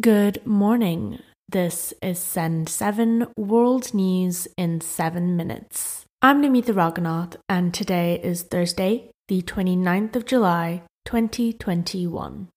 Good morning. This is Send 7 World News in 7 Minutes. I'm Namita Raghunath, and today is Thursday, the 29th of July, 2021.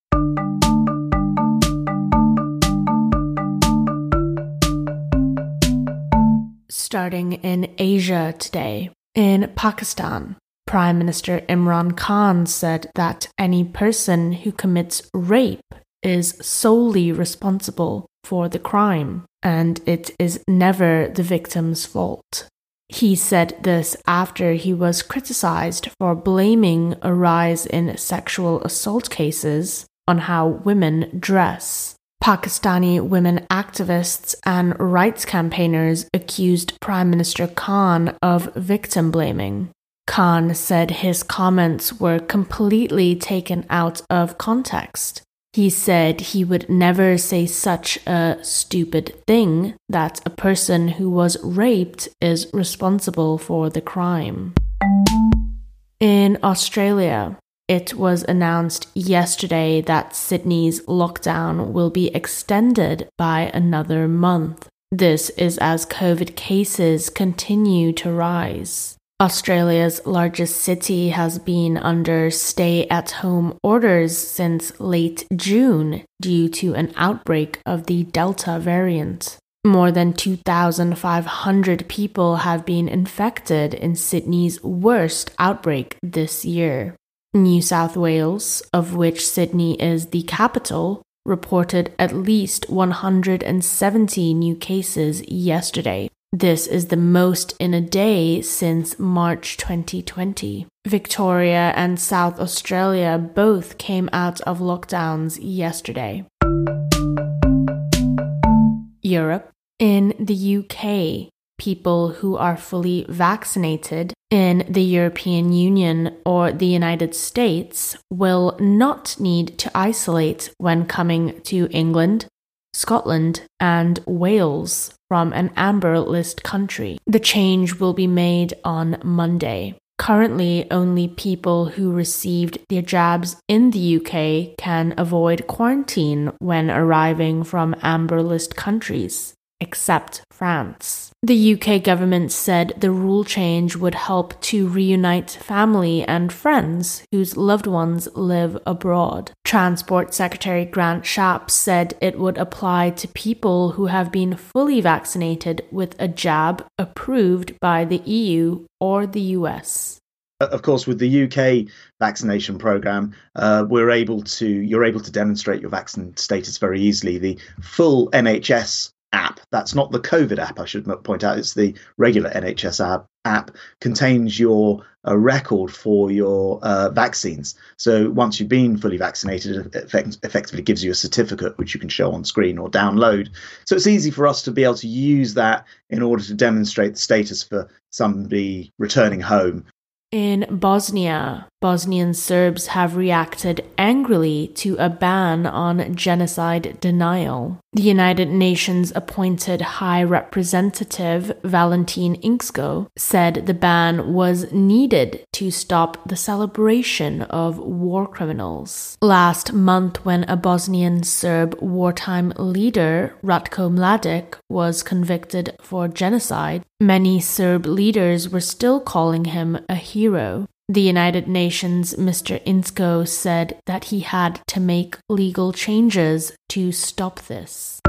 Starting in Asia today, in Pakistan, Prime Minister Imran Khan said that any person who commits rape is solely responsible for the crime, and it is never the victim's fault. He said this after he was criticized for blaming a rise in sexual assault cases on how women dress. Pakistani women activists and rights campaigners accused Prime Minister Khan of victim blaming. Khan said his comments were completely taken out of context. He said he would never say such a stupid thing that a person who was raped is responsible for the crime. In Australia, it was announced yesterday that Sydney's lockdown will be extended by another month. This is as COVID cases continue to rise. Australia's largest city has been under stay at home orders since late June due to an outbreak of the Delta variant. More than 2,500 people have been infected in Sydney's worst outbreak this year. New South Wales, of which Sydney is the capital, reported at least 170 new cases yesterday. This is the most in a day since March 2020. Victoria and South Australia both came out of lockdowns yesterday. Europe. In the UK, people who are fully vaccinated in the European Union or the United States will not need to isolate when coming to England, Scotland, and Wales from an amber list country. The change will be made on Monday. Currently, only people who received their jabs in the UK can avoid quarantine when arriving from amber list countries except France. The UK government said the rule change would help to reunite family and friends whose loved ones live abroad. Transport Secretary Grant Shapps said it would apply to people who have been fully vaccinated with a jab approved by the EU or the US of course, with the UK vaccination program, uh, we're able to you're able to demonstrate your vaccine status very easily. The full NHS app. That's not the COVID app, I should point out. It's the regular NHS app. App contains your uh, record for your uh, vaccines. So once you've been fully vaccinated, it effect- effectively gives you a certificate which you can show on screen or download. So it's easy for us to be able to use that in order to demonstrate the status for somebody returning home in Bosnia, Bosnian Serbs have reacted angrily to a ban on genocide denial. The United Nations appointed High Representative Valentin Inzko said the ban was needed to stop the celebration of war criminals. Last month, when a Bosnian Serb wartime leader, Ratko Mladic, was convicted for genocide, many Serb leaders were still calling him a hero. The United Nations Mr. Inzko said that he had to make legal changes to stop this.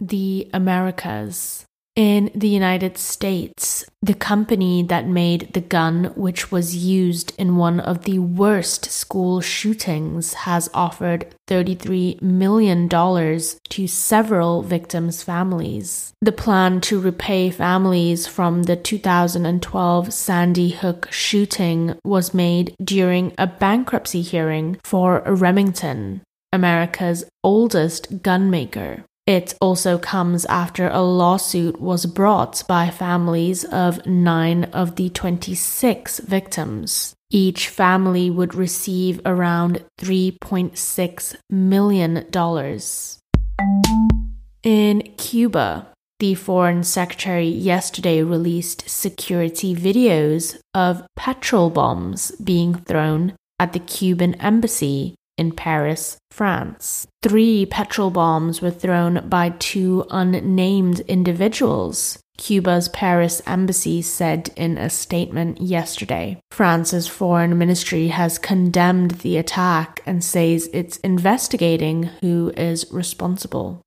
The Americas. In the United States, the company that made the gun, which was used in one of the worst school shootings, has offered $33 million to several victims' families. The plan to repay families from the 2012 Sandy Hook shooting was made during a bankruptcy hearing for Remington, America's oldest gunmaker. It also comes after a lawsuit was brought by families of nine of the 26 victims. Each family would receive around $3.6 million. In Cuba, the Foreign Secretary yesterday released security videos of petrol bombs being thrown at the Cuban embassy in Paris, France. Three petrol bombs were thrown by two unnamed individuals. Cuba's Paris embassy said in a statement yesterday. France's foreign ministry has condemned the attack and says it's investigating who is responsible.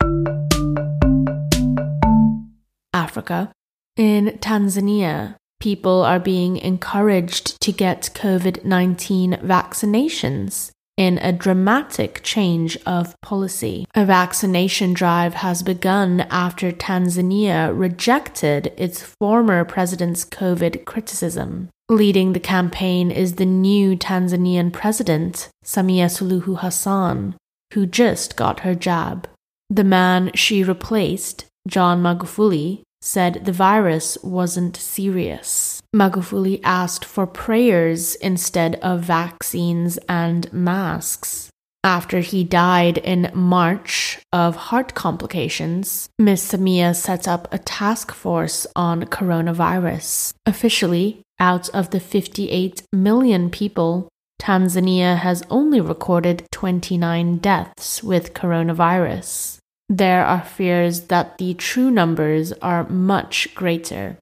Africa. In Tanzania, people are being encouraged to get COVID 19 vaccinations in a dramatic change of policy. A vaccination drive has begun after Tanzania rejected its former president's COVID criticism. Leading the campaign is the new Tanzanian president, Samia Suluhu Hassan, who just got her jab. The man she replaced, John Magufuli, said the virus wasn't serious. Magufuli asked for prayers instead of vaccines and masks. After he died in March of heart complications, Ms. Samia set up a task force on coronavirus. Officially, out of the 58 million people, Tanzania has only recorded 29 deaths with coronavirus there are fears that the true numbers are much greater.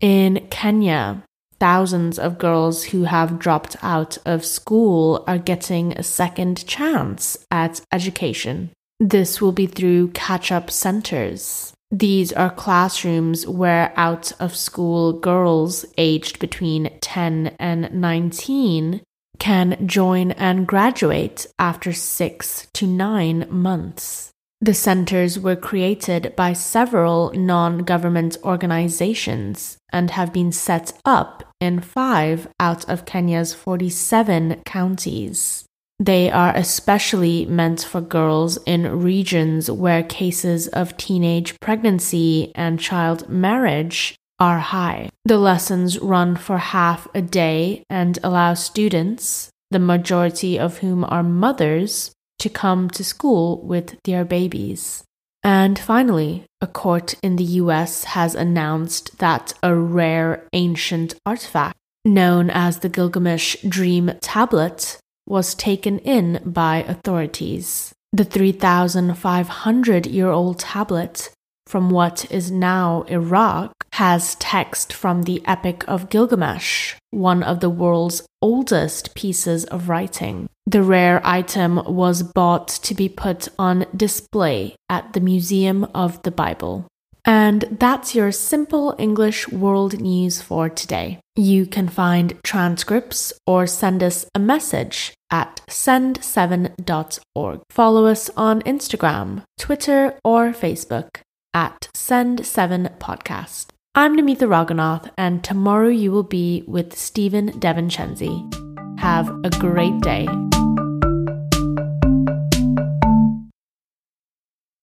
In Kenya, thousands of girls who have dropped out of school are getting a second chance at education. This will be through catch up centers. These are classrooms where out of school girls aged between 10 and 19 can join and graduate after six to nine months. The centers were created by several non government organizations and have been set up in five out of Kenya's 47 counties. They are especially meant for girls in regions where cases of teenage pregnancy and child marriage are high. The lessons run for half a day and allow students, the majority of whom are mothers, to come to school with their babies. And finally, a court in the US has announced that a rare ancient artifact known as the Gilgamesh Dream Tablet was taken in by authorities. The 3,500 year old tablet from what is now Iraq has text from the Epic of Gilgamesh, one of the world's oldest pieces of writing. The rare item was bought to be put on display at the Museum of the Bible. And that's your simple English world news for today. You can find transcripts or send us a message at send7.org. Follow us on Instagram, Twitter, or Facebook at Send7Podcast. I'm Namitha Raghunath, and tomorrow you will be with Stephen Devinchenzi. Have a great day.